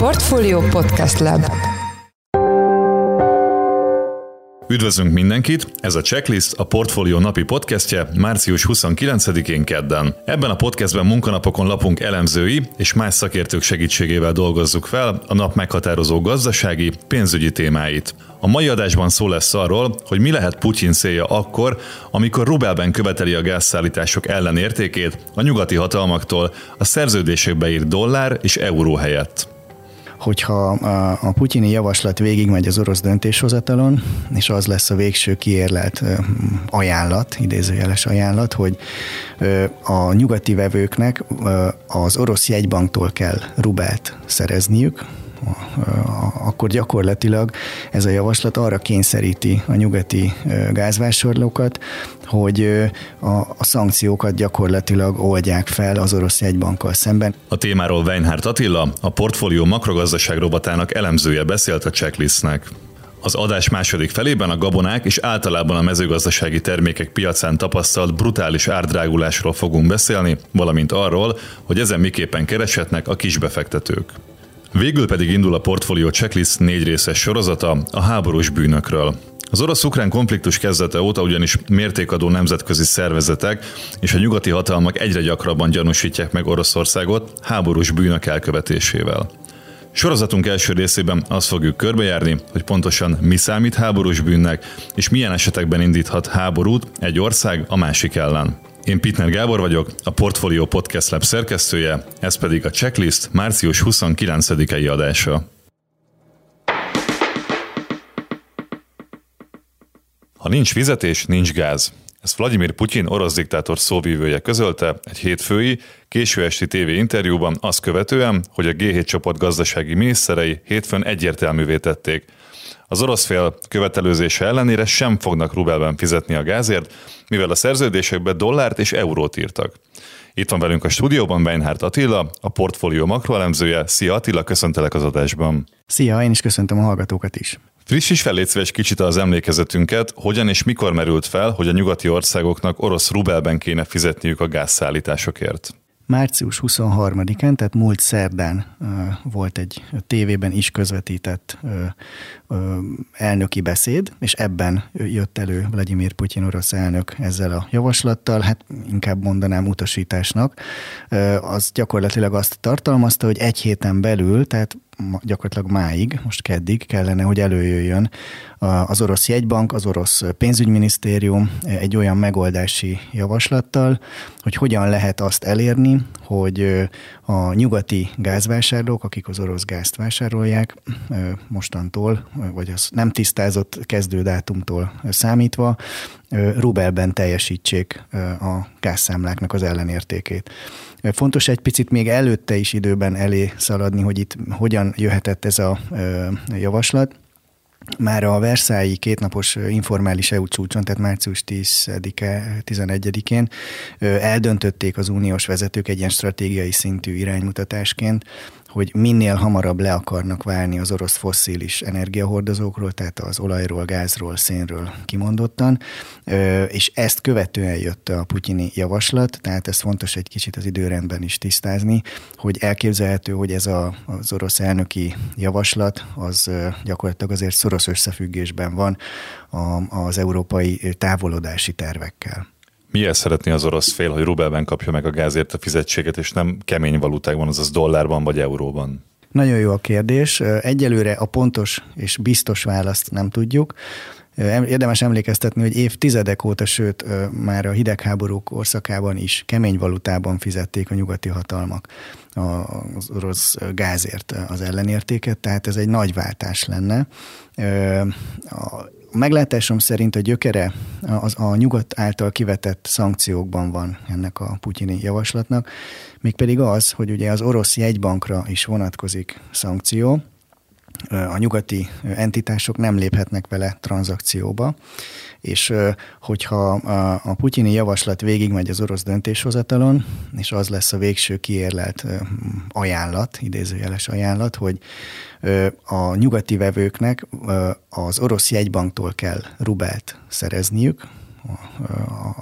Portfolio Podcast Lab Üdvözlünk mindenkit! Ez a Checklist a Portfolio napi podcastje március 29-én kedden. Ebben a podcastben munkanapokon lapunk elemzői és más szakértők segítségével dolgozzuk fel a nap meghatározó gazdasági, pénzügyi témáit. A mai adásban szó lesz arról, hogy mi lehet Putyin célja akkor, amikor rubelben követeli a gázszállítások ellenértékét a nyugati hatalmaktól a szerződésekbe írt dollár és euró helyett hogyha a, a putyini javaslat végigmegy az orosz döntéshozatalon, és az lesz a végső kiérlelt ajánlat, idézőjeles ajánlat, hogy a nyugati vevőknek az orosz jegybanktól kell rubelt szerezniük, akkor gyakorlatilag ez a javaslat arra kényszeríti a nyugati gázvásárlókat, hogy a, a szankciókat gyakorlatilag oldják fel az orosz jegybankkal szemben. A témáról Weinhardt Attila, a portfólió makrogazdaság robotának elemzője beszélt a checklistnek. Az adás második felében a gabonák és általában a mezőgazdasági termékek piacán tapasztalt brutális árdrágulásról fogunk beszélni, valamint arról, hogy ezen miképpen kereshetnek a kisbefektetők. Végül pedig indul a portfólió checklist négy részes sorozata a háborús bűnökről. Az orosz-ukrán konfliktus kezdete óta ugyanis mértékadó nemzetközi szervezetek és a nyugati hatalmak egyre gyakrabban gyanúsítják meg Oroszországot háborús bűnök elkövetésével. Sorozatunk első részében azt fogjuk körbejárni, hogy pontosan mi számít háborús bűnnek, és milyen esetekben indíthat háborút egy ország a másik ellen. Én Pitner Gábor vagyok, a Portfolio Podcast Lab szerkesztője, ez pedig a Checklist március 29-i adása. Ha nincs fizetés, nincs gáz. Ezt Vladimir Putyin orosz diktátor szóvívője közölte egy hétfői, késő esti TV interjúban azt követően, hogy a G7 csoport gazdasági miniszterei hétfőn egyértelművé tették – az orosz fél követelőzése ellenére sem fognak rubelben fizetni a gázért, mivel a szerződésekbe dollárt és eurót írtak. Itt van velünk a stúdióban Beinhardt Attila, a portfólió makroelemzője. Szia Attila, köszöntelek az adásban. Szia, én is köszöntöm a hallgatókat is. Friss is egy kicsit az emlékezetünket, hogyan és mikor merült fel, hogy a nyugati országoknak orosz rubelben kéne fizetniük a gázszállításokért március 23-án, tehát múlt szerdán volt egy tévében is közvetített elnöki beszéd, és ebben jött elő Vladimir Putyin orosz elnök ezzel a javaslattal, hát inkább mondanám utasításnak. Az gyakorlatilag azt tartalmazta, hogy egy héten belül, tehát gyakorlatilag máig, most keddig kellene, hogy előjöjjön az orosz jegybank, az orosz pénzügyminisztérium egy olyan megoldási javaslattal, hogy hogyan lehet azt elérni, hogy a nyugati gázvásárlók, akik az orosz gázt vásárolják, mostantól, vagy az nem tisztázott kezdődátumtól számítva, rubelben teljesítsék a gázszámláknak az ellenértékét. Fontos egy picit még előtte is időben elé szaladni, hogy itt hogyan jöhetett ez a javaslat. Már a Versailles kétnapos informális EU csúcson, tehát március 10-11-én eldöntötték az uniós vezetők egy ilyen stratégiai szintű iránymutatásként, hogy minél hamarabb le akarnak válni az orosz fosszilis energiahordozókról, tehát az olajról, gázról, szénről kimondottan, és ezt követően jött a putyini javaslat, tehát ez fontos egy kicsit az időrendben is tisztázni, hogy elképzelhető, hogy ez a, az orosz elnöki javaslat, az gyakorlatilag azért szoros összefüggésben van az európai távolodási tervekkel. Miért szeretné az orosz fél, hogy rubelben kapja meg a gázért a fizetséget, és nem kemény valutákban, azaz dollárban vagy euróban? Nagyon jó a kérdés. Egyelőre a pontos és biztos választ nem tudjuk. Érdemes emlékeztetni, hogy évtizedek óta, sőt már a hidegháborúk korszakában is kemény valutában fizették a nyugati hatalmak az orosz gázért az ellenértéket, tehát ez egy nagy váltás lenne. Meglátásom szerint a gyökere az a nyugat által kivetett szankciókban van ennek a putyini javaslatnak, mégpedig az, hogy ugye az orosz jegybankra is vonatkozik szankció, a nyugati entitások nem léphetnek vele tranzakcióba, és hogyha a putyini javaslat végigmegy az orosz döntéshozatalon, és az lesz a végső kiérlelt ajánlat, idézőjeles ajánlat, hogy a nyugati vevőknek az orosz jegybanktól kell rubelt szerezniük,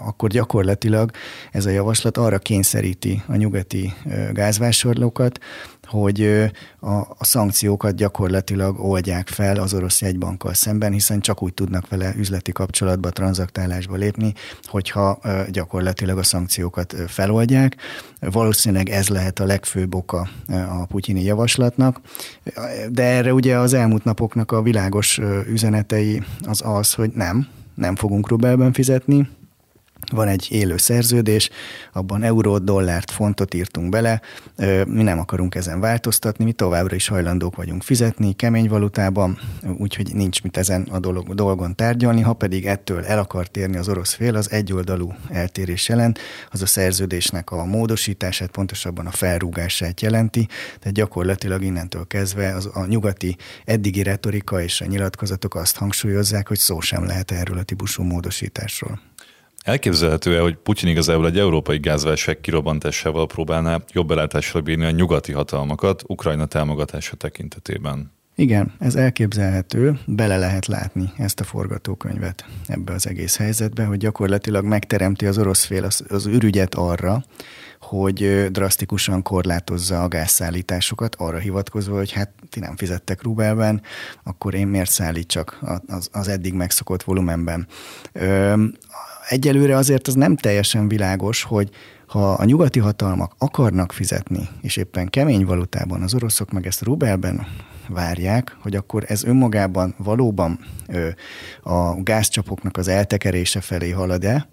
akkor gyakorlatilag ez a javaslat arra kényszeríti a nyugati gázvásárlókat, hogy a, a szankciókat gyakorlatilag oldják fel az orosz jegybankkal szemben, hiszen csak úgy tudnak vele üzleti kapcsolatba, tranzaktálásba lépni, hogyha gyakorlatilag a szankciókat feloldják. Valószínűleg ez lehet a legfőbb oka a putyini javaslatnak, de erre ugye az elmúlt napoknak a világos üzenetei az az, hogy nem, nem fogunk rubelben fizetni, van egy élő szerződés, abban eurót, dollárt, fontot írtunk bele, mi nem akarunk ezen változtatni, mi továbbra is hajlandók vagyunk fizetni kemény valutában, úgyhogy nincs mit ezen a dolog, dolgon tárgyalni, ha pedig ettől el akar térni az orosz fél, az egyoldalú eltérés jelent, az a szerződésnek a módosítását, pontosabban a felrúgását jelenti, tehát gyakorlatilag innentől kezdve az, a nyugati eddigi retorika és a nyilatkozatok azt hangsúlyozzák, hogy szó sem lehet erről a típusú módosításról. Elképzelhető-e, hogy Putyin igazából egy európai gázválság kirobbantásával próbálná jobb belátással bírni a nyugati hatalmakat Ukrajna támogatása tekintetében? Igen, ez elképzelhető, bele lehet látni ezt a forgatókönyvet ebbe az egész helyzetbe, hogy gyakorlatilag megteremti az orosz fél az, az ürügyet arra, hogy drasztikusan korlátozza a gázszállításokat, arra hivatkozva, hogy hát ti nem fizettek rubelben, akkor én miért szállítsak az, az eddig megszokott volumenben. Egyelőre azért az nem teljesen világos, hogy ha a nyugati hatalmak akarnak fizetni, és éppen kemény valutában, az oroszok meg ezt rubelben várják, hogy akkor ez önmagában valóban ö, a gázcsapoknak az eltekerése felé halad-e,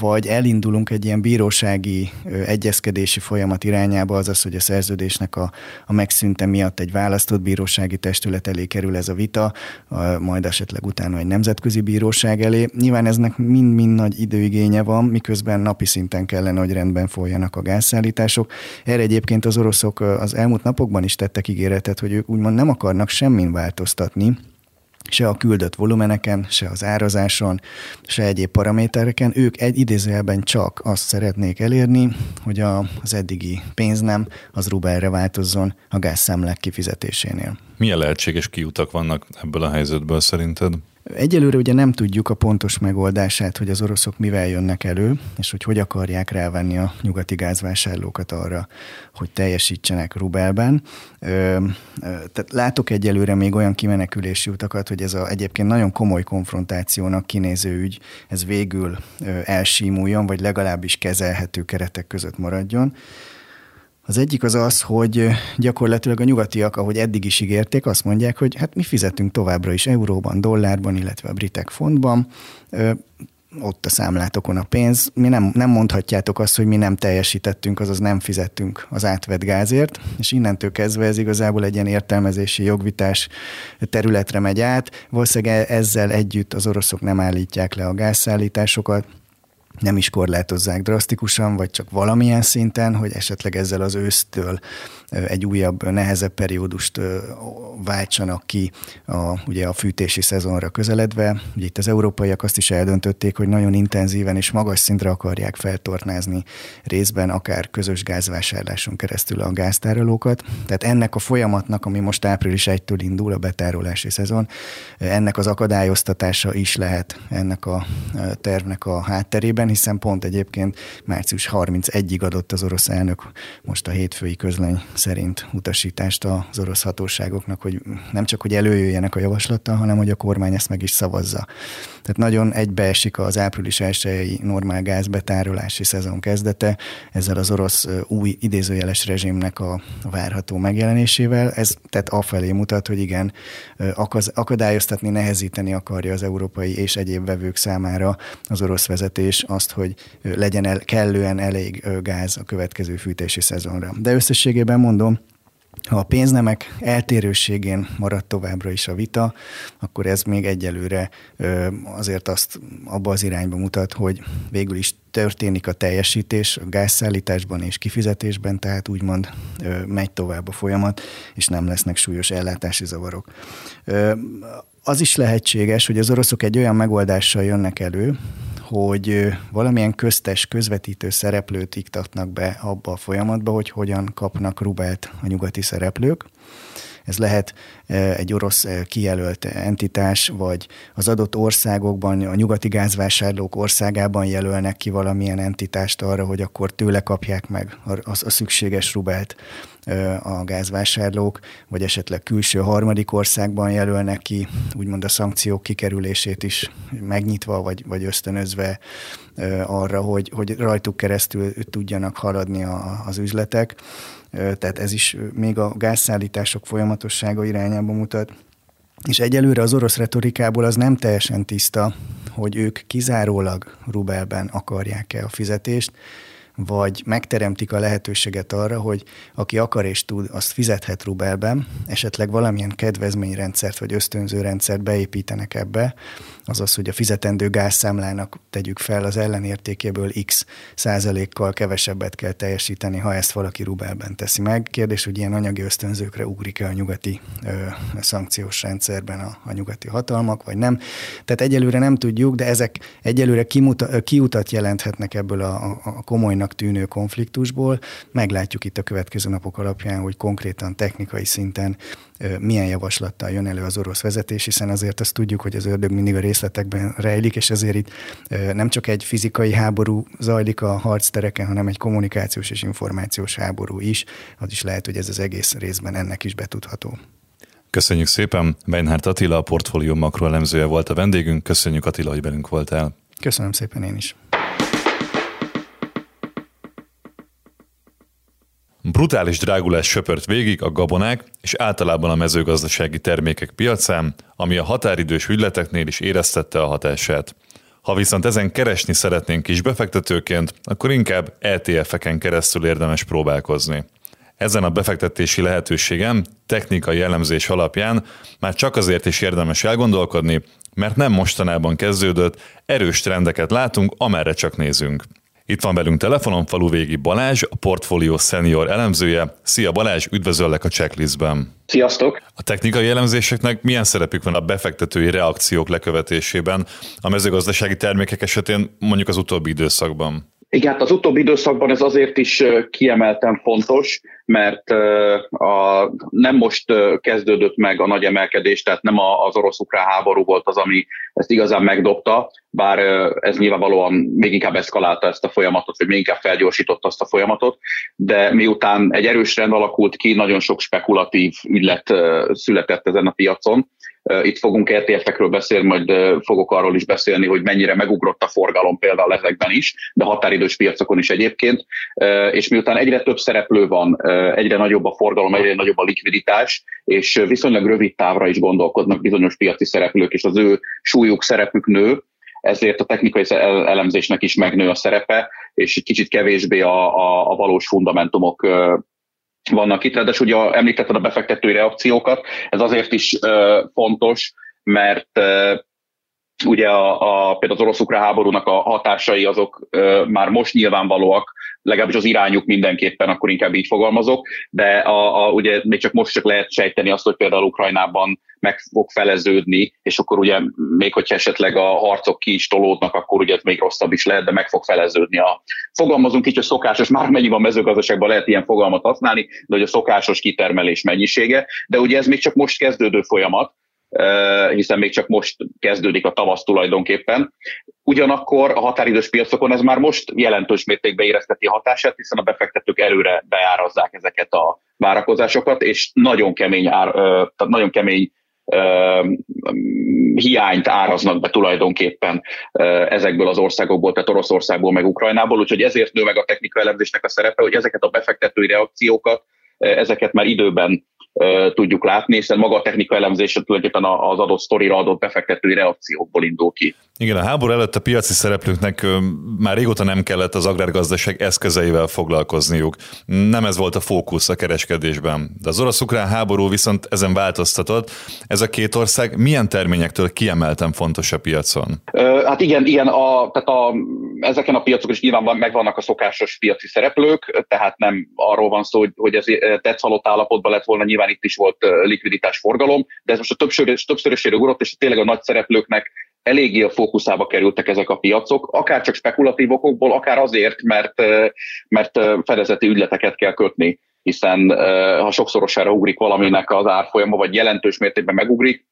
vagy elindulunk egy ilyen bírósági egyezkedési folyamat irányába, azaz, hogy a szerződésnek a, a megszűnte miatt egy választott bírósági testület elé kerül ez a vita, majd esetleg utána egy nemzetközi bíróság elé. Nyilván eznek mind-mind nagy időigénye van, miközben napi szinten kellene, hogy rendben folyjanak a gázszállítások. Erre egyébként az oroszok az elmúlt napokban is tettek ígéretet, hogy ők úgymond nem akarnak semmin változtatni, se a küldött volumeneken, se az árazáson, se egyéb paramétereken. Ők egy idézőjelben csak azt szeretnék elérni, hogy a, az eddigi pénz nem az rubelre változzon a gázszámlák kifizetésénél. Milyen lehetséges kiutak vannak ebből a helyzetből szerinted? Egyelőre ugye nem tudjuk a pontos megoldását, hogy az oroszok mivel jönnek elő, és hogy hogy akarják rávenni a nyugati gázvásárlókat arra, hogy teljesítsenek rubelben. Tehát látok egyelőre még olyan kimenekülési utakat, hogy ez a egyébként nagyon komoly konfrontációnak kinéző ügy, ez végül elsímuljon, vagy legalábbis kezelhető keretek között maradjon. Az egyik az az, hogy gyakorlatilag a nyugatiak, ahogy eddig is ígérték, azt mondják, hogy hát mi fizetünk továbbra is euróban, dollárban, illetve a britek fontban, ott a számlátokon a pénz. Mi nem, nem mondhatjátok azt, hogy mi nem teljesítettünk, azaz nem fizettünk az átvett gázért, és innentől kezdve ez igazából egy ilyen értelmezési jogvitás területre megy át. Valószínűleg e- ezzel együtt az oroszok nem állítják le a gázszállításokat, nem is korlátozzák drasztikusan, vagy csak valamilyen szinten, hogy esetleg ezzel az ősztől egy újabb, nehezebb periódust váltsanak ki a, ugye a fűtési szezonra közeledve. Ugye itt az európaiak azt is eldöntötték, hogy nagyon intenzíven és magas szintre akarják feltornázni részben akár közös gázvásárláson keresztül a gáztárolókat. Tehát ennek a folyamatnak, ami most április 1-től indul, a betárolási szezon, ennek az akadályoztatása is lehet ennek a tervnek a hátterében, hiszen pont egyébként március 31-ig adott az orosz elnök most a hétfői közlöny szerint utasítást az orosz hatóságoknak, hogy nem csak, hogy előjöjjenek a javaslattal, hanem hogy a kormány ezt meg is szavazza. Tehát nagyon egybeesik az április 1 normál gázbetárolási szezon kezdete ezzel az orosz új idézőjeles rezsimnek a várható megjelenésével. Ez tehát afelé mutat, hogy igen, akadályoztatni, nehezíteni akarja az európai és egyéb vevők számára az orosz vezetés azt, hogy legyen el, kellően elég gáz a következő fűtési szezonra. De összességében mondom, ha a pénznemek eltérőségén marad továbbra is a vita, akkor ez még egyelőre azért azt abba az irányba mutat, hogy végül is történik a teljesítés a gázszállításban és kifizetésben, tehát úgymond megy tovább a folyamat, és nem lesznek súlyos ellátási zavarok. Az is lehetséges, hogy az oroszok egy olyan megoldással jönnek elő, hogy valamilyen köztes, közvetítő szereplőt iktatnak be abba a folyamatba, hogy hogyan kapnak rubelt a nyugati szereplők. Ez lehet egy orosz kijelölt entitás, vagy az adott országokban, a nyugati gázvásárlók országában jelölnek ki valamilyen entitást arra, hogy akkor tőle kapják meg a, a szükséges rubelt a gázvásárlók, vagy esetleg külső harmadik országban jelölnek ki, úgymond a szankciók kikerülését is megnyitva, vagy, vagy ösztönözve arra, hogy, hogy rajtuk keresztül tudjanak haladni a, az üzletek. Tehát ez is még a gázszállítások folyamatossága irányába mutat. És egyelőre az orosz retorikából az nem teljesen tiszta, hogy ők kizárólag rubelben akarják-e a fizetést, vagy megteremtik a lehetőséget arra, hogy aki akar és tud, azt fizethet rubelben, esetleg valamilyen kedvezményrendszert vagy ösztönző rendszert beépítenek ebbe, azaz, hogy a fizetendő gázszámlának tegyük fel az ellenértékéből x százalékkal kevesebbet kell teljesíteni, ha ezt valaki rubelben teszi meg. Kérdés, hogy ilyen anyagi ösztönzőkre ugrik-e a nyugati ö, szankciós rendszerben a, a nyugati hatalmak, vagy nem. Tehát egyelőre nem tudjuk, de ezek egyelőre kimuta, kiutat jelenthetnek ebből a, a, a komolynak tűnő konfliktusból. Meglátjuk itt a következő napok alapján, hogy konkrétan technikai szinten milyen javaslattal jön elő az orosz vezetés, hiszen azért azt tudjuk, hogy az ördög mindig a részletekben rejlik, és ezért itt nem csak egy fizikai háború zajlik a harctereken, hanem egy kommunikációs és információs háború is. Az is lehet, hogy ez az egész részben ennek is betudható. Köszönjük szépen. Beinhardt Attila, a portfólió makroelemzője volt a vendégünk. Köszönjük Attila, hogy velünk voltál. Köszönöm szépen én is. Brutális drágulás söpört végig a gabonák és általában a mezőgazdasági termékek piacán, ami a határidős ügyleteknél is éreztette a hatását. Ha viszont ezen keresni szeretnénk kis befektetőként, akkor inkább ETF-eken keresztül érdemes próbálkozni. Ezen a befektetési lehetőségem technikai elemzés alapján már csak azért is érdemes elgondolkodni, mert nem mostanában kezdődött, erős trendeket látunk, amerre csak nézünk. Itt van velünk telefonon Faluvégi Balázs, a portfólió senior elemzője. Szia Balázs, üdvözöllek a checklistben. Sziasztok! A technikai elemzéseknek milyen szerepük van a befektetői reakciók lekövetésében a mezőgazdasági termékek esetén mondjuk az utóbbi időszakban? Igen, hát az utóbbi időszakban ez azért is kiemelten fontos, mert a, nem most kezdődött meg a nagy emelkedés, tehát nem az orosz-ukrán háború volt az, ami ezt igazán megdobta, bár ez nyilvánvalóan még inkább eszkalálta ezt a folyamatot, vagy még inkább felgyorsította azt a folyamatot, de miután egy erős rend alakult ki, nagyon sok spekulatív ügylet született ezen a piacon, itt fogunk RTF-ekről beszélni, majd fogok arról is beszélni, hogy mennyire megugrott a forgalom például ezekben is, de határidős piacokon is egyébként. És miután egyre több szereplő van, egyre nagyobb a forgalom, egyre nagyobb a likviditás, és viszonylag rövid távra is gondolkodnak bizonyos piaci szereplők, és az ő súlyuk, szerepük nő, ezért a technikai elemzésnek is megnő a szerepe, és egy kicsit kevésbé a, a, a valós fundamentumok vannak itt, de ugye említetted a befektetői reakciókat, ez azért is fontos, mert ugye a, a, például az orosz háborúnak a hatásai azok uh, már most nyilvánvalóak, legalábbis az irányuk mindenképpen, akkor inkább így fogalmazok, de a, a, ugye még csak most csak lehet sejteni azt, hogy például Ukrajnában meg fog feleződni, és akkor ugye még hogyha esetleg a harcok ki is tolódnak, akkor ugye még rosszabb is lehet, de meg fog feleződni. A, fogalmazunk így, hogy szokásos, már mennyi van mezőgazdaságban lehet ilyen fogalmat használni, de hogy a szokásos kitermelés mennyisége, de ugye ez még csak most kezdődő folyamat, hiszen még csak most kezdődik a tavasz tulajdonképpen. Ugyanakkor a határidős piacokon ez már most jelentős mértékben érezteti a hatását, hiszen a befektetők előre beárazzák ezeket a várakozásokat, és nagyon kemény, ár, tehát nagyon kemény hiányt áraznak be tulajdonképpen ezekből az országokból, tehát Oroszországból, meg Ukrajnából, úgyhogy ezért nő meg a technikai elemzésnek a szerepe, hogy ezeket a befektetői reakciókat, ezeket már időben tudjuk látni, hiszen maga a technika elemzése tulajdonképpen az adott sztorira adott befektetői reakciókból indul ki. Igen, a háború előtt a piaci szereplőknek már régóta nem kellett az agrárgazdaság eszközeivel foglalkozniuk. Nem ez volt a fókusz a kereskedésben. De az orosz-ukrán háború viszont ezen változtatott. Ez a két ország milyen terményektől kiemelten fontos a piacon? Hát igen, igen a, tehát a, ezeken a piacokon is nyilván van, megvannak a szokásos piaci szereplők, tehát nem arról van szó, hogy, hogy ez tetszalott állapotban lett volna, nyilván itt is volt likviditás forgalom, de ez most a többszörös, többszörösére ugrott, és tényleg a nagy szereplőknek eléggé a fókuszába kerültek ezek a piacok, akár csak spekulatív okokból, akár azért, mert, mert fedezeti ügyleteket kell kötni hiszen ha sokszorosára ugrik valaminek az árfolyama, vagy jelentős mértékben megugrik,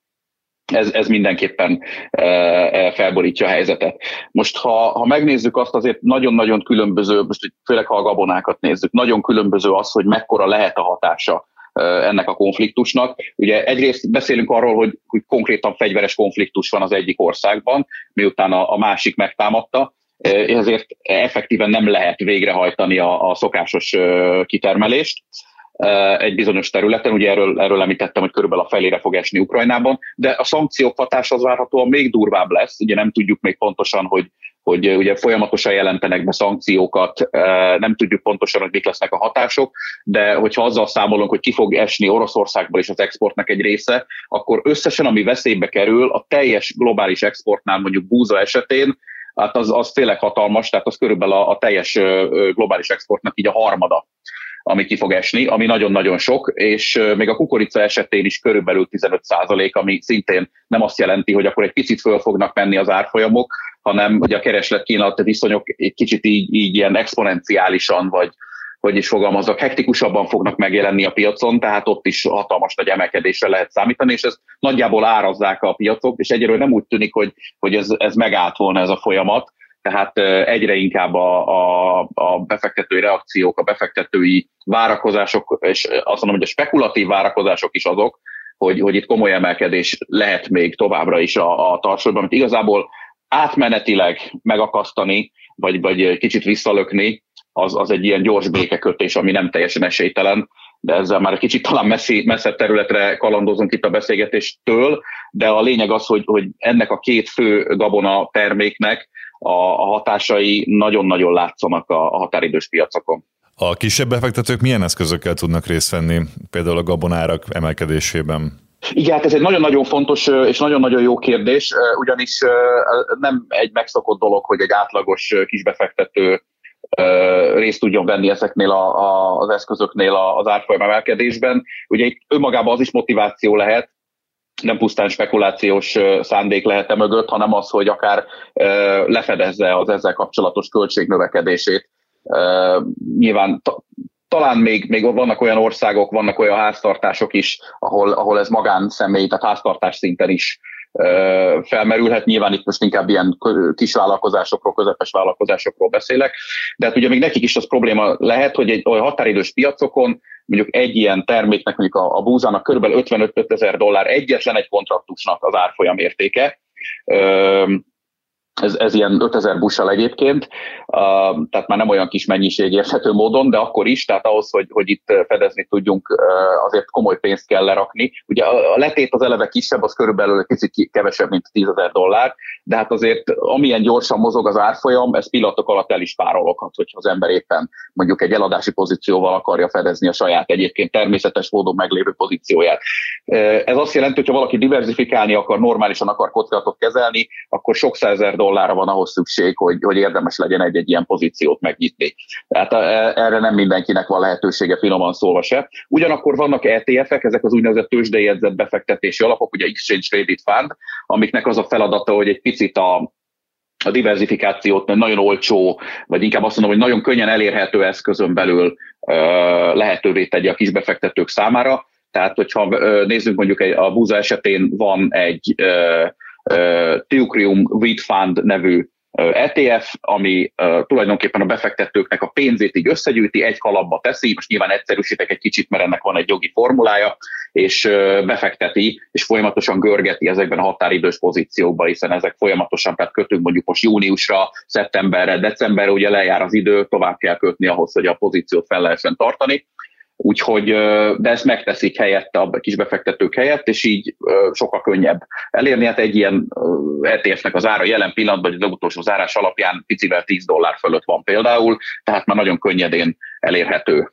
ez, ez mindenképpen e, felborítja a helyzetet. Most, ha, ha megnézzük azt, azért nagyon-nagyon különböző, most főleg ha a gabonákat nézzük, nagyon különböző az, hogy mekkora lehet a hatása ennek a konfliktusnak. Ugye egyrészt beszélünk arról, hogy, hogy konkrétan fegyveres konfliktus van az egyik országban, miután a, a másik megtámadta, ezért effektíven nem lehet végrehajtani a, a szokásos kitermelést egy bizonyos területen, ugye erről, erről említettem, hogy körülbelül a felére fog esni Ukrajnában, de a szankciók hatása az várhatóan még durvább lesz, ugye nem tudjuk még pontosan, hogy hogy ugye folyamatosan jelentenek be szankciókat, nem tudjuk pontosan, hogy mik lesznek a hatások, de hogyha azzal számolunk, hogy ki fog esni Oroszországból és az exportnak egy része, akkor összesen, ami veszélybe kerül, a teljes globális exportnál mondjuk búza esetén, hát az, az tényleg hatalmas, tehát az körülbelül a, a teljes globális exportnak így a harmada ami ki fog esni, ami nagyon-nagyon sok, és még a kukorica esetén is körülbelül 15 százalék, ami szintén nem azt jelenti, hogy akkor egy picit föl fognak menni az árfolyamok, hanem hogy a kereslet-kínálat viszonyok egy kicsit így, így ilyen exponenciálisan, vagy hogy is fogalmazok, hektikusabban fognak megjelenni a piacon, tehát ott is hatalmas nagy emelkedésre lehet számítani, és ez nagyjából árazzák a piacok, és egyről nem úgy tűnik, hogy, hogy ez, ez megállt volna ez a folyamat, tehát egyre inkább a, a, a befektetői reakciók, a befektetői várakozások, és azt mondom, hogy a spekulatív várakozások is azok, hogy, hogy itt komoly emelkedés lehet még továbbra is a, a tartsóban, amit igazából átmenetileg megakasztani, vagy, vagy kicsit visszalökni, az, az egy ilyen gyors békekötés, ami nem teljesen esélytelen, de ezzel már egy kicsit talán messzi, messzebb területre kalandozunk itt a beszélgetéstől, de a lényeg az, hogy, hogy ennek a két fő gabona terméknek a, a hatásai nagyon-nagyon látszanak a, a határidős piacokon. A kisebb befektetők milyen eszközökkel tudnak részt venni, például a gabonárak emelkedésében? Igen, hát ez egy nagyon-nagyon fontos és nagyon-nagyon jó kérdés, ugyanis nem egy megszokott dolog, hogy egy átlagos kisbefektető részt tudjon venni ezeknél a, a, az eszközöknél az árfolyam emelkedésben. Ugye itt önmagában az is motiváció lehet, nem pusztán spekulációs szándék lehet-e mögött, hanem az, hogy akár lefedezze az ezzel kapcsolatos költségnövekedését. Nyilván talán még, még vannak olyan országok, vannak olyan háztartások is, ahol, ahol ez magánszemély, tehát háztartás szinten is felmerülhet. Nyilván itt most inkább ilyen kis vállalkozásokról, közepes vállalkozásokról beszélek, de hát ugye még nekik is az probléma lehet, hogy egy olyan határidős piacokon mondjuk egy ilyen terméknek, mondjuk a, a búzának kb. 55 ezer dollár egyetlen egy kontraktusnak az árfolyam értéke ez, ez ilyen 5000 bussal egyébként, uh, tehát már nem olyan kis mennyiség érthető módon, de akkor is, tehát ahhoz, hogy, hogy itt fedezni tudjunk, uh, azért komoly pénzt kell lerakni. Ugye a letét az eleve kisebb, az körülbelül egy kicsit kevesebb, mint 10 ezer dollár, de hát azért amilyen gyorsan mozog az árfolyam, ez pillanatok alatt el is párologhat, hogyha az ember éppen mondjuk egy eladási pozícióval akarja fedezni a saját egyébként természetes módon meglévő pozícióját. Ez azt jelenti, hogy ha valaki diversifikálni akar, normálisan akar kockázatot kezelni, akkor sok százezer dollárra van ahhoz szükség, hogy, hogy érdemes legyen egy-egy ilyen pozíciót megnyitni. Tehát erre nem mindenkinek van lehetősége finoman szólva se. Ugyanakkor vannak ETF-ek, ezek az úgynevezett tőzsdejegyzett befektetési alapok, ugye Exchange Traded Fund, amiknek az a feladata, hogy egy picit a, a diversifikációt nagyon olcsó, vagy inkább azt mondom, hogy nagyon könnyen elérhető eszközön belül lehetővé tegye a kisbefektetők számára. Tehát, hogyha nézzünk mondjuk egy, a búza esetén van egy Teucrium Wheat Fund nevű ETF, ami uh, tulajdonképpen a befektetőknek a pénzét így összegyűjti, egy kalapba teszi, most nyilván egyszerűsítek egy kicsit, mert ennek van egy jogi formulája, és uh, befekteti, és folyamatosan görgeti ezekben a határidős pozíciókban, hiszen ezek folyamatosan, tehát kötünk mondjuk most júniusra, szeptemberre, decemberre, ugye lejár az idő, tovább kell kötni ahhoz, hogy a pozíciót fel lehessen tartani. Úgyhogy, de ezt megteszik helyette a kisbefektetők helyett, és így sokkal könnyebb elérni. Hát egy ilyen ETF-nek az ára jelen pillanatban, vagy az utolsó zárás alapján picivel 10 dollár fölött van például, tehát már nagyon könnyedén elérhető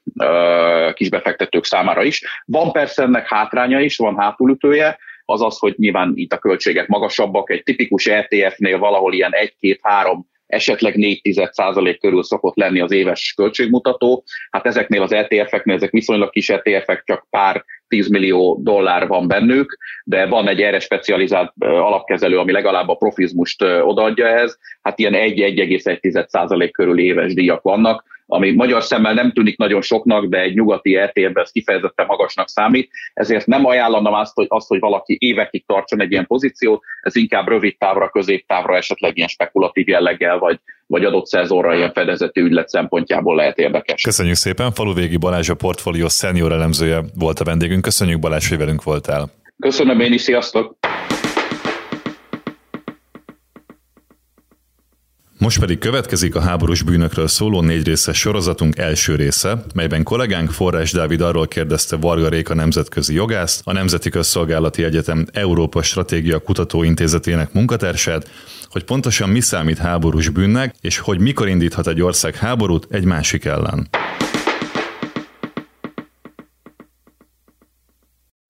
kisbefektetők számára is. Van persze ennek hátránya is, van hátulütője, az az, hogy nyilván itt a költségek magasabbak, egy tipikus ETF-nél valahol ilyen 1-2-3 esetleg 4% körül szokott lenni az éves költségmutató. Hát ezeknél az ETF-eknél, ezek viszonylag kis ETF-ek, csak pár 10 millió dollár van bennük, de van egy erre specializált alapkezelő, ami legalább a profizmust odaadja ehhez. Hát ilyen 1-1,1% körül éves díjak vannak, ami magyar szemmel nem tűnik nagyon soknak, de egy nyugati RTL-ben ez kifejezetten magasnak számít, ezért nem ajánlanám azt, hogy, azt, hogy valaki évekig tartson egy ilyen pozíciót, ez inkább rövid távra, középtávra, esetleg ilyen spekulatív jelleggel, vagy, vagy adott szezonra ilyen fedezetű ügylet szempontjából lehet érdekes. Köszönjük szépen, Faluvégi Balázs a portfólió senior elemzője volt a vendégünk. Köszönjük Balázs, hogy velünk voltál. Köszönöm én is, sziasztok! Most pedig következik a háborús bűnökről szóló négy részes sorozatunk első része, melyben kollégánk Forrás Dávid arról kérdezte Varga Réka nemzetközi jogászt, a Nemzeti Közszolgálati Egyetem Európa Stratégia Kutatóintézetének munkatársát, hogy pontosan mi számít háborús bűnnek, és hogy mikor indíthat egy ország háborút egy másik ellen.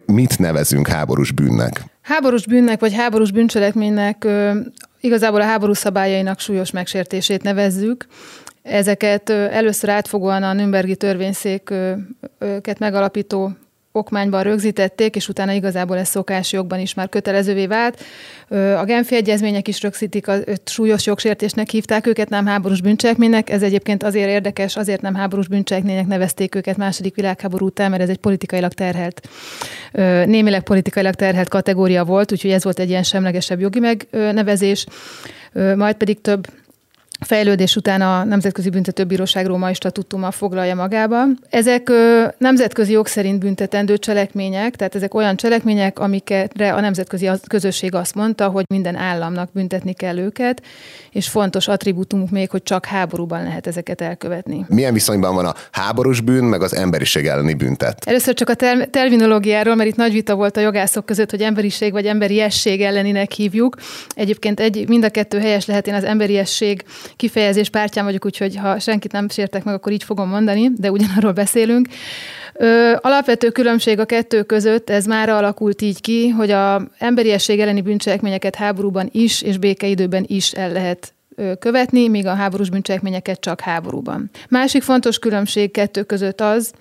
Mit nevezünk háborús bűnnek? Háborús bűnnek vagy háborús bűncselekménynek Igazából a háború szabályainak súlyos megsértését nevezzük. Ezeket először átfogóan a Nürnbergi törvényszéket megalapító okmányban rögzítették, és utána igazából ez szokási jogban is már kötelezővé vált. A Genfi egyezmények is rögzítik, a súlyos jogsértésnek hívták őket, nem háborús bűncselekménynek. Ez egyébként azért érdekes, azért nem háborús bűncselekménynek nevezték őket második világháború után, mert ez egy politikailag terhelt, némileg politikailag terhelt kategória volt, úgyhogy ez volt egy ilyen semlegesebb jogi megnevezés. Majd pedig több fejlődés után a Nemzetközi Büntetőbíróság római statutuma foglalja magába. Ezek nemzetközi jog szerint büntetendő cselekmények, tehát ezek olyan cselekmények, amikre a nemzetközi közösség azt mondta, hogy minden államnak büntetni kell őket, és fontos attribútumuk még, hogy csak háborúban lehet ezeket elkövetni. Milyen viszonyban van a háborús bűn, meg az emberiség elleni büntet? Először csak a ter- terminológiáról, mert itt nagy vita volt a jogászok között, hogy emberiség vagy emberiesség elleninek hívjuk. Egyébként egy, mind a kettő helyes lehet, én az emberiesség kifejezés pártján vagyok, úgyhogy ha senkit nem sértek meg, akkor így fogom mondani, de ugyanarról beszélünk. Ö, alapvető különbség a kettő között, ez már alakult így ki, hogy a emberiesség elleni bűncselekményeket háborúban is és békeidőben is el lehet követni, míg a háborús bűncselekményeket csak háborúban. Másik fontos különbség kettő között az,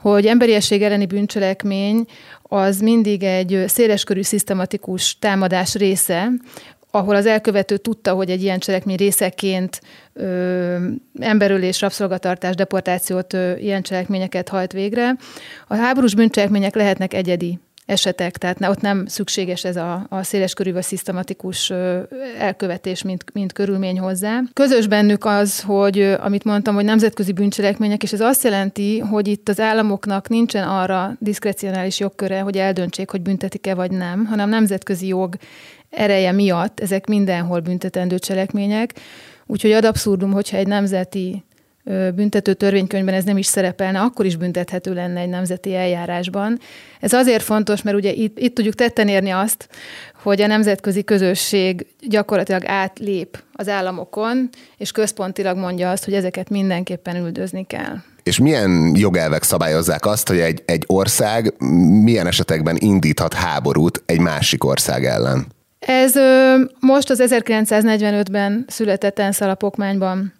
hogy emberiesség elleni bűncselekmény az mindig egy széleskörű szisztematikus támadás része, ahol az elkövető tudta, hogy egy ilyen cselekmény részeként ö, emberölés, rabszolgatartás, deportációt, ö, ilyen cselekményeket hajt végre. A háborús bűncselekmények lehetnek egyedi esetek, tehát ott nem szükséges ez a, a széles körű vagy szisztematikus elkövetés, mint, mint körülmény hozzá. Közös bennük az, hogy amit mondtam, hogy nemzetközi bűncselekmények, és ez azt jelenti, hogy itt az államoknak nincsen arra diszkrecionális jogköre, hogy eldöntsék, hogy büntetik-e vagy nem, hanem nemzetközi jog ereje miatt ezek mindenhol büntetendő cselekmények. Úgyhogy ad abszurdum, hogyha egy nemzeti büntető törvénykönyvben ez nem is szerepelne, akkor is büntethető lenne egy nemzeti eljárásban. Ez azért fontos, mert ugye itt, itt tudjuk tetten érni azt, hogy a nemzetközi közösség gyakorlatilag átlép az államokon, és központilag mondja azt, hogy ezeket mindenképpen üldözni kell. És milyen jogelvek szabályozzák azt, hogy egy, egy ország milyen esetekben indíthat háborút egy másik ország ellen? Ez ö, most az 1945-ben született ENSZ alapokmányban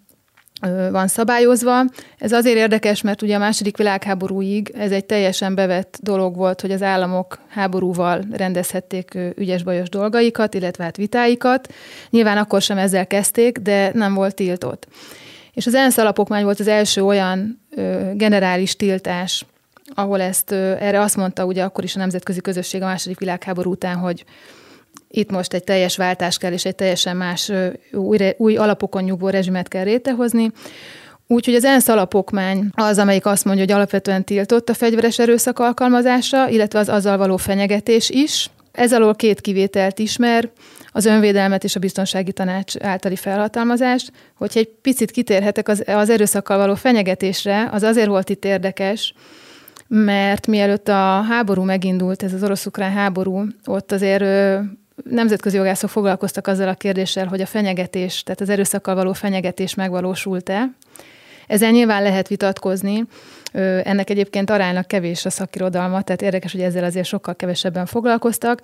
van szabályozva. Ez azért érdekes, mert ugye a második világháborúig ez egy teljesen bevett dolog volt, hogy az államok háborúval rendezhették ügyes-bajos dolgaikat, illetve hát vitáikat. Nyilván akkor sem ezzel kezdték, de nem volt tiltott. És az ENSZ alapokmány volt az első olyan ö, generális tiltás, ahol ezt ö, erre azt mondta ugye akkor is a nemzetközi közösség a második világháború után, hogy itt most egy teljes váltás kell, és egy teljesen más új, új alapokon nyugvó rezsimet kell rétehozni. Úgyhogy az ENSZ alapokmány az, amelyik azt mondja, hogy alapvetően tiltott a fegyveres erőszak alkalmazása, illetve az azzal való fenyegetés is. Ez alól két kivételt ismer, az önvédelmet és a biztonsági tanács általi felhatalmazást. Hogyha egy picit kitérhetek az, az erőszakkal való fenyegetésre, az azért volt itt érdekes, mert mielőtt a háború megindult, ez az orosz-ukrán háború, ott azért nemzetközi jogászok foglalkoztak azzal a kérdéssel, hogy a fenyegetés, tehát az erőszakkal való fenyegetés megvalósult-e. Ezzel nyilván lehet vitatkozni, ennek egyébként aránylag kevés a szakirodalma, tehát érdekes, hogy ezzel azért sokkal kevesebben foglalkoztak,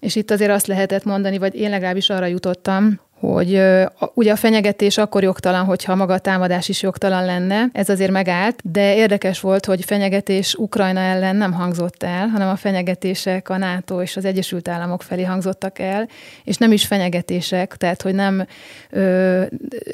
és itt azért azt lehetett mondani, vagy én legalábbis arra jutottam, hogy ugye a fenyegetés akkor jogtalan, hogyha maga a támadás is jogtalan lenne. Ez azért megállt, de érdekes volt, hogy fenyegetés Ukrajna ellen nem hangzott el, hanem a fenyegetések a NATO és az Egyesült Államok felé hangzottak el, és nem is fenyegetések, tehát hogy nem,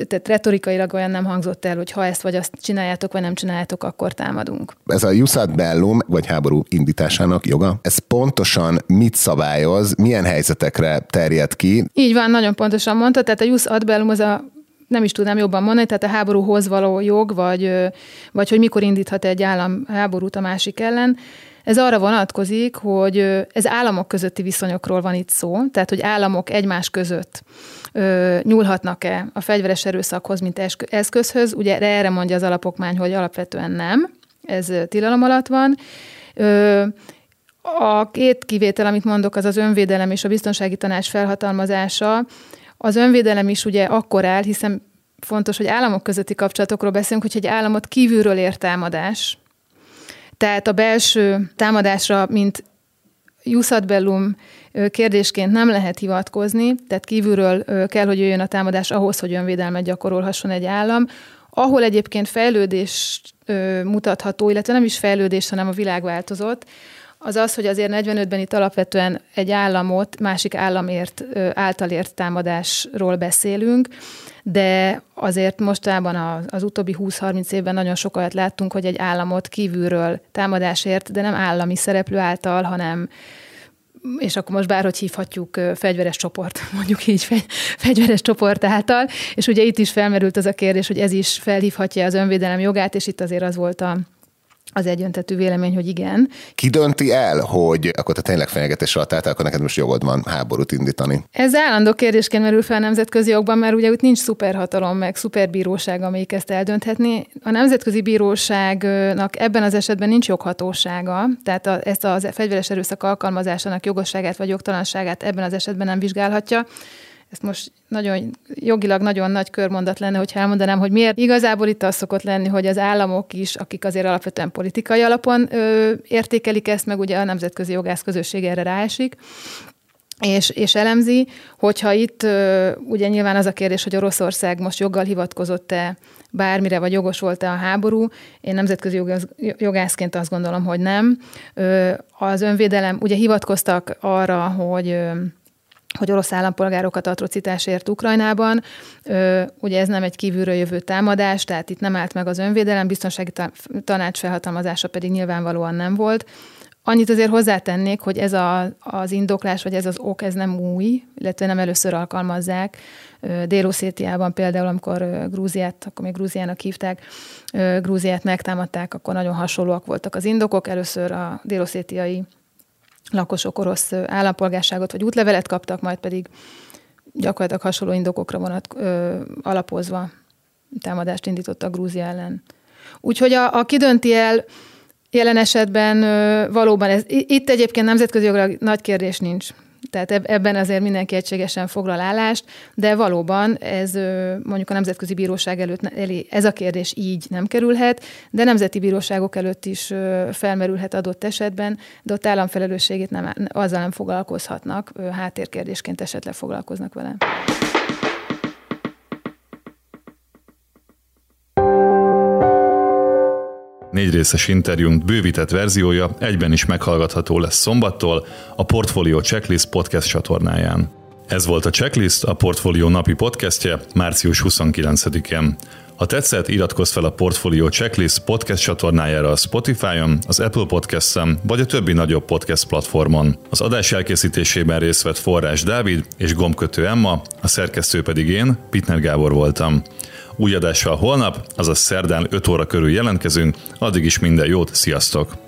tehát retorikailag olyan nem hangzott el, hogy ha ezt vagy azt csináljátok, vagy nem csináljátok, akkor támadunk. Ez a Jussad Bellum, vagy háború indításának joga, ez pontosan mit szabályoz, milyen helyzetekre terjed ki? Így van, nagyon pontosan mondta, tehát a jus ad bellum az a nem is tudnám jobban mondani, tehát a háborúhoz való jog, vagy, vagy hogy mikor indíthat egy állam háborút a másik ellen. Ez arra vonatkozik, hogy ez államok közötti viszonyokról van itt szó, tehát hogy államok egymás között nyúlhatnak-e a fegyveres erőszakhoz, mint eszközhöz. Ugye erre mondja az alapokmány, hogy alapvetően nem, ez tilalom alatt van. A két kivétel, amit mondok, az az önvédelem és a biztonsági tanács felhatalmazása, az önvédelem is ugye akkor áll, hiszen fontos, hogy államok közötti kapcsolatokról beszélünk, hogy egy államot kívülről ér támadás. Tehát a belső támadásra, mint Jussad Bellum kérdésként nem lehet hivatkozni, tehát kívülről kell, hogy jöjjön a támadás ahhoz, hogy önvédelmet gyakorolhasson egy állam. Ahol egyébként fejlődés mutatható, illetve nem is fejlődés, hanem a világ változott, az az, hogy azért 45-ben itt alapvetően egy államot másik államért által ért támadásról beszélünk, de azért mostában az, az utóbbi 20-30 évben nagyon sokat láttunk, hogy egy államot kívülről támadásért, de nem állami szereplő által, hanem és akkor most bárhogy hívhatjuk fegyveres csoport, mondjuk így fegyveres csoport által, és ugye itt is felmerült az a kérdés, hogy ez is felhívhatja az önvédelem jogát, és itt azért az volt a, az egyöntetű vélemény, hogy igen. Ki dönti el, hogy akkor te tényleg fenyegetés alatt álltál, akkor neked most jogod van háborút indítani? Ez állandó kérdésként merül fel a nemzetközi jogban, mert ugye itt nincs szuperhatalom, meg szuperbíróság, amelyik ezt eldönthetni. A nemzetközi bíróságnak ebben az esetben nincs joghatósága, tehát a, ezt a fegyveres erőszak alkalmazásának jogosságát vagy jogtalanságát ebben az esetben nem vizsgálhatja ezt most nagyon jogilag nagyon nagy körmondat lenne, hogyha elmondanám, hogy miért. Igazából itt az szokott lenni, hogy az államok is, akik azért alapvetően politikai alapon ö, értékelik ezt, meg ugye a nemzetközi jogász közösség erre ráesik, és, és elemzi, hogyha itt ugye nyilván az a kérdés, hogy Oroszország most joggal hivatkozott-e bármire, vagy jogos volt-e a háború. Én nemzetközi jogász, jogászként azt gondolom, hogy nem. Az önvédelem, ugye hivatkoztak arra, hogy hogy orosz állampolgárokat atrocitásért Ukrajnában. Ugye ez nem egy kívülről jövő támadás, tehát itt nem állt meg az önvédelem, biztonsági tanács felhatalmazása pedig nyilvánvalóan nem volt. Annyit azért hozzátennék, hogy ez a, az indoklás, vagy ez az ok, ez nem új, illetve nem először alkalmazzák. dél például, amikor Grúziát, akkor még Grúziának hívták, Grúziát megtámadták, akkor nagyon hasonlóak voltak az indokok. Először a dél lakosok orosz állampolgárságot vagy útlevelet kaptak, majd pedig gyakorlatilag hasonló indokokra vonat ö, alapozva támadást indított a Grúzia ellen. Úgyhogy a, a kidönti el jelen esetben ö, valóban ez, itt egyébként nemzetközi jogra nagy kérdés nincs. Tehát ebben azért mindenki egységesen foglal állást, de valóban ez mondjuk a Nemzetközi Bíróság előtt elé ez a kérdés így nem kerülhet, de nemzeti bíróságok előtt is felmerülhet adott esetben, de ott államfelelősségét nem, azzal nem foglalkozhatnak, háttérkérdésként esetleg foglalkoznak vele. Négy részes interjúnk bővített verziója egyben is meghallgatható lesz szombattól a Portfolio Checklist podcast csatornáján. Ez volt a Checklist, a Portfolio napi podcastje március 29-en. Ha tetszett, iratkozz fel a Portfolio Checklist podcast csatornájára a Spotify-on, az Apple Podcast-en, vagy a többi nagyobb podcast platformon. Az adás elkészítésében részt vett Forrás Dávid és Gombkötő Emma, a szerkesztő pedig én, Pitner Gábor voltam. Új adással holnap, azaz szerdán 5 óra körül jelentkezünk, addig is minden jót, sziasztok!